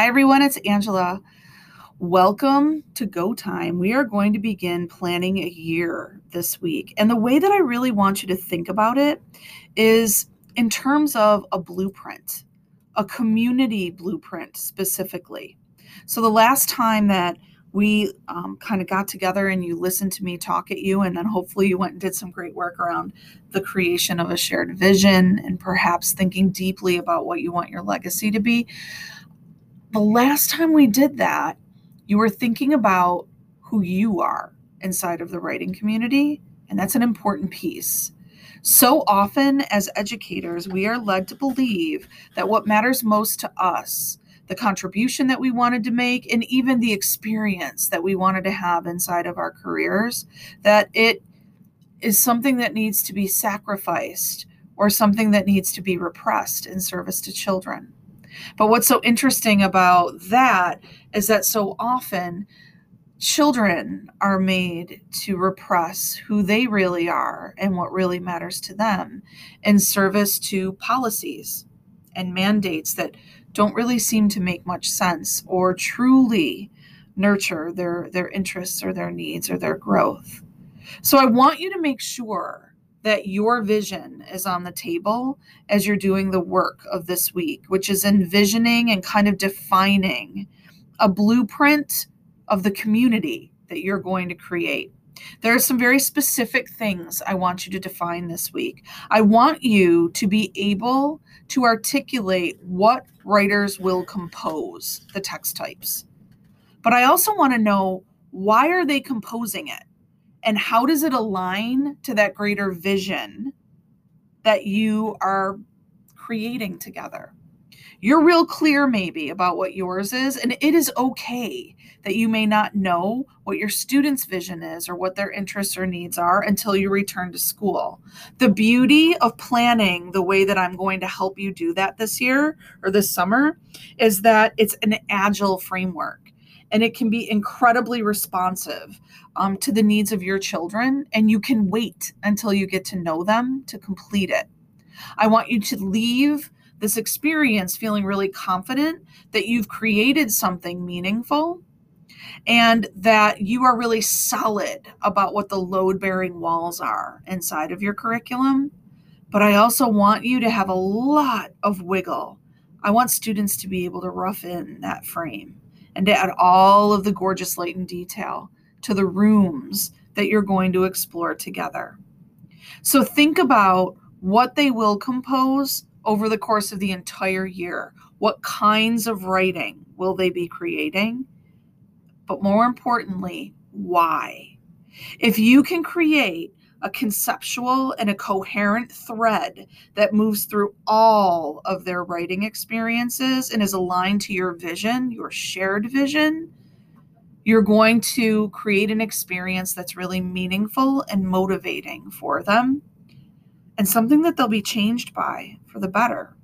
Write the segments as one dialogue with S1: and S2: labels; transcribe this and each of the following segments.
S1: Hi, everyone. It's Angela. Welcome to Go Time. We are going to begin planning a year this week. And the way that I really want you to think about it is in terms of a blueprint, a community blueprint specifically. So, the last time that we um, kind of got together and you listened to me talk at you, and then hopefully you went and did some great work around the creation of a shared vision and perhaps thinking deeply about what you want your legacy to be. The last time we did that, you were thinking about who you are inside of the writing community, and that's an important piece. So often, as educators, we are led to believe that what matters most to us the contribution that we wanted to make, and even the experience that we wanted to have inside of our careers, that it is something that needs to be sacrificed or something that needs to be repressed in service to children. But what's so interesting about that is that so often children are made to repress who they really are and what really matters to them in service to policies and mandates that don't really seem to make much sense or truly nurture their their interests or their needs or their growth. So I want you to make sure that your vision is on the table as you're doing the work of this week, which is envisioning and kind of defining a blueprint of the community that you're going to create. There are some very specific things I want you to define this week. I want you to be able to articulate what writers will compose the text types. But I also want to know why are they composing it? And how does it align to that greater vision that you are creating together? You're real clear, maybe, about what yours is, and it is okay that you may not know what your student's vision is or what their interests or needs are until you return to school. The beauty of planning the way that I'm going to help you do that this year or this summer is that it's an agile framework and it can be incredibly responsive um, to the needs of your children, and you can wait until you get to know them to complete it. I want you to leave this experience feeling really confident that you've created something meaningful and that you are really solid about what the load bearing walls are inside of your curriculum. But I also want you to have a lot of wiggle. I want students to be able to rough in that frame and to add all of the gorgeous light and detail to the rooms that you're going to explore together. So think about what they will compose over the course of the entire year. What kinds of writing will they be creating? But more importantly, why? If you can create a conceptual and a coherent thread that moves through all of their writing experiences and is aligned to your vision, your shared vision, you're going to create an experience that's really meaningful and motivating for them and something that they'll be changed by for the better.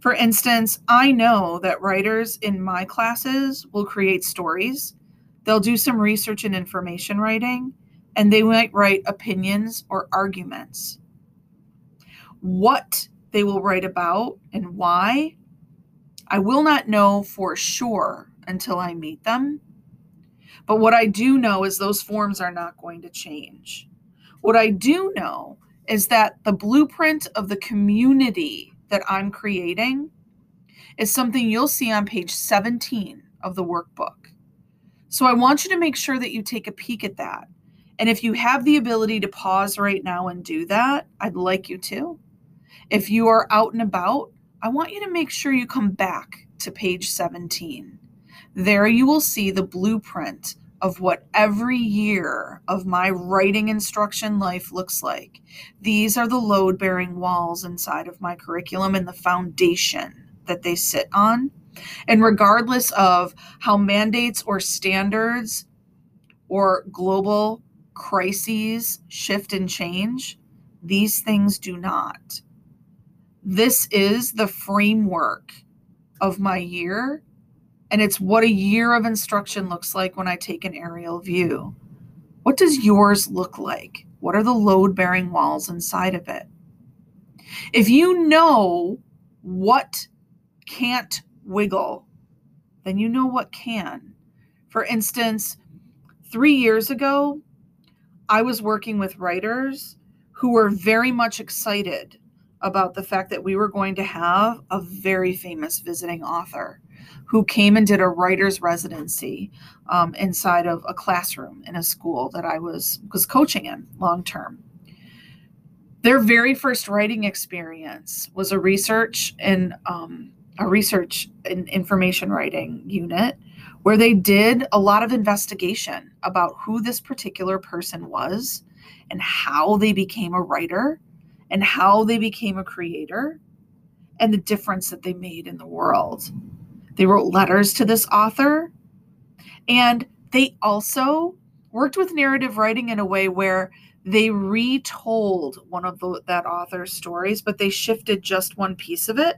S1: For instance, I know that writers in my classes will create stories, they'll do some research and information writing, and they might write opinions or arguments. What they will write about and why, I will not know for sure until I meet them. But what I do know is those forms are not going to change. What I do know is that the blueprint of the community that I'm creating is something you'll see on page 17 of the workbook. So I want you to make sure that you take a peek at that. And if you have the ability to pause right now and do that, I'd like you to. If you are out and about, I want you to make sure you come back to page 17. There you will see the blueprint of what every year of my writing instruction life looks like. These are the load bearing walls inside of my curriculum and the foundation that they sit on. And regardless of how mandates or standards or global crises shift and change, these things do not. This is the framework of my year and it's what a year of instruction looks like when I take an aerial view. What does yours look like? What are the load bearing walls inside of it? If you know what can't wiggle then you know what can. For instance, three years ago, I was working with writers who were very much excited about the fact that we were going to have a very famous visiting author who came and did a writer's residency um, inside of a classroom in a school that I was was coaching in long term. Their very first writing experience was a research in um, a research and information writing unit where they did a lot of investigation about who this particular person was and how they became a writer and how they became a creator and the difference that they made in the world. They wrote letters to this author and they also worked with narrative writing in a way where they retold one of the, that author's stories, but they shifted just one piece of it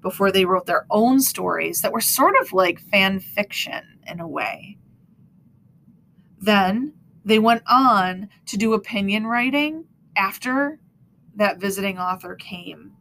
S1: before they wrote their own stories that were sort of like fan fiction in a way. Then they went on to do opinion writing after that visiting author came.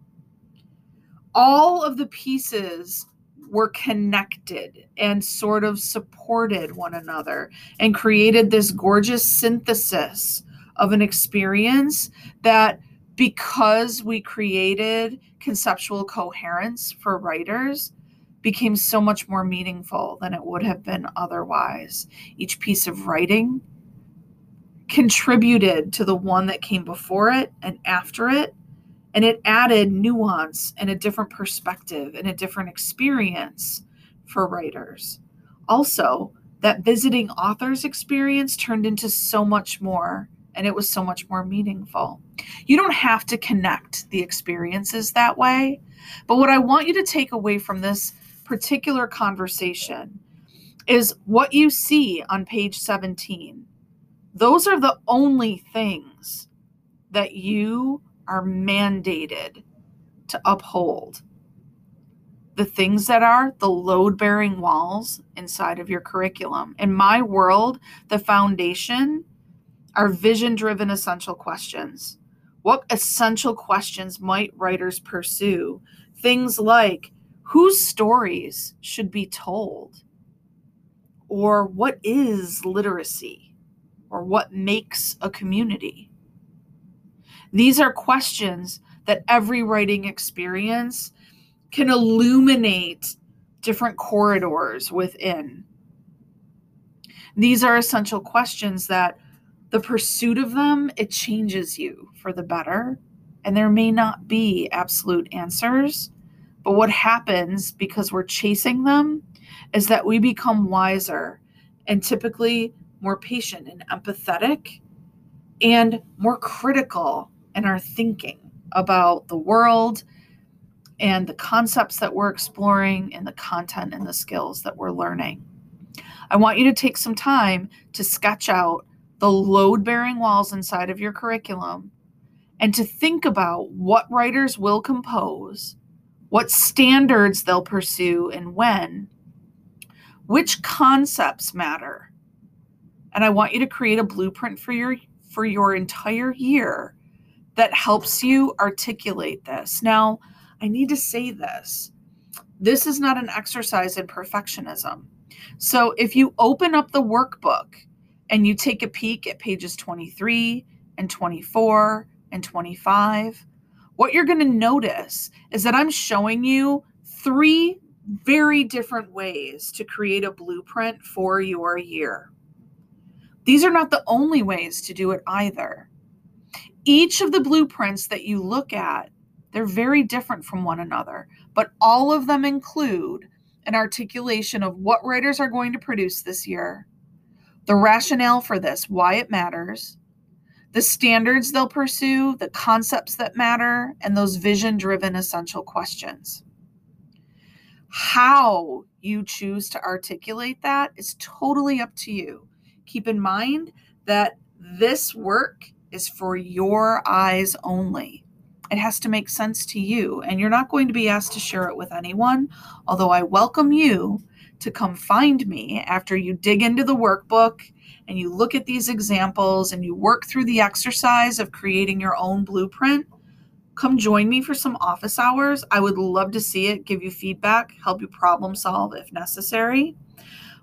S1: All of the pieces were connected and sort of supported one another and created this gorgeous synthesis of an experience that because we created conceptual coherence for writers became so much more meaningful than it would have been otherwise. Each piece of writing contributed to the one that came before it and after it, and it added nuance and a different perspective and a different experience for writers. Also, that visiting author's experience turned into so much more and it was so much more meaningful. You don't have to connect the experiences that way, but what I want you to take away from this particular conversation is what you see on page 17. Those are the only things that you are mandated to uphold. The things that are the load bearing walls inside of your curriculum. In my world, the foundation are vision driven essential questions. What essential questions might writers pursue? Things like whose stories should be told? Or what is literacy? Or what makes a community? These are questions that every writing experience can illuminate different corridors within. These are essential questions that the pursuit of them, it changes you for the better. And there may not be absolute answers. But what happens because we're chasing them is that we become wiser and typically more patient and empathetic and more critical in our thinking about the world and the concepts that we're exploring and the content and the skills that we're learning. I want you to take some time to sketch out the load bearing walls inside of your curriculum, and to think about what writers will compose, what standards they'll pursue, and when, which concepts matter. And I want you to create a blueprint for your for your entire year that helps you articulate this. Now, I need to say this. This is not an exercise in perfectionism. So if you open up the workbook and you take a peek at pages 23 and 24 and 25, what you're going to notice is that I'm showing you three very different ways to create a blueprint for your year. These are not the only ways to do it either. Each of the blueprints that you look at, they're very different from one another, but all of them include an articulation of what writers are going to produce this year, the rationale for this, why it matters, the standards they'll pursue, the concepts that matter, and those vision driven essential questions. How you choose to articulate that is totally up to you. Keep in mind that this work is for your eyes only. It has to make sense to you, and you're not going to be asked to share it with anyone, although I welcome you to come find me after you dig into the workbook and you look at these examples and you work through the exercise of creating your own blueprint, Come join me for some office hours. I would love to see it, give you feedback, help you problem solve if necessary.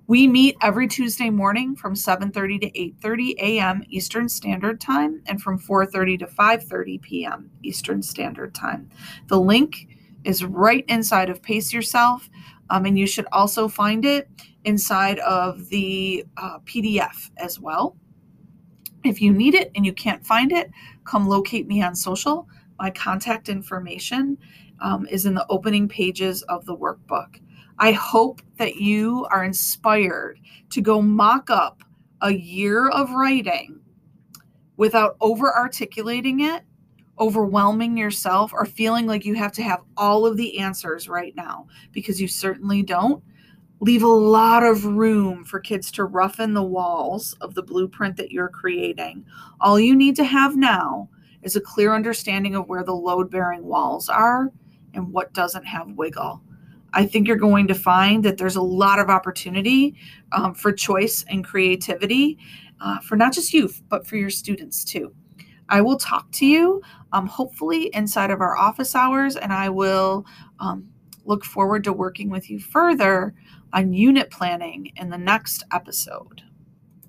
S1: We meet every Tuesday morning from 7:30 to 8:30 a.m. Eastern Standard Time and from 4:30 to 5:30 p.m. Eastern Standard Time. The link is right inside of Pace Yourself, um, and you should also find it inside of the uh, PDF as well. If you need it and you can't find it, come locate me on social. My contact information um, is in the opening pages of the workbook. I hope that you are inspired to go mock up a year of writing without over articulating it, overwhelming yourself, or feeling like you have to have all of the answers right now, because you certainly don't. Leave a lot of room for kids to roughen the walls of the blueprint that you're creating. All you need to have now is a clear understanding of where the load bearing walls are and what doesn't have wiggle. I think you're going to find that there's a lot of opportunity um, for choice and creativity uh, for not just youth, but for your students too. I will talk to you um, hopefully inside of our office hours, and I will um, look forward to working with you further on unit planning in the next episode.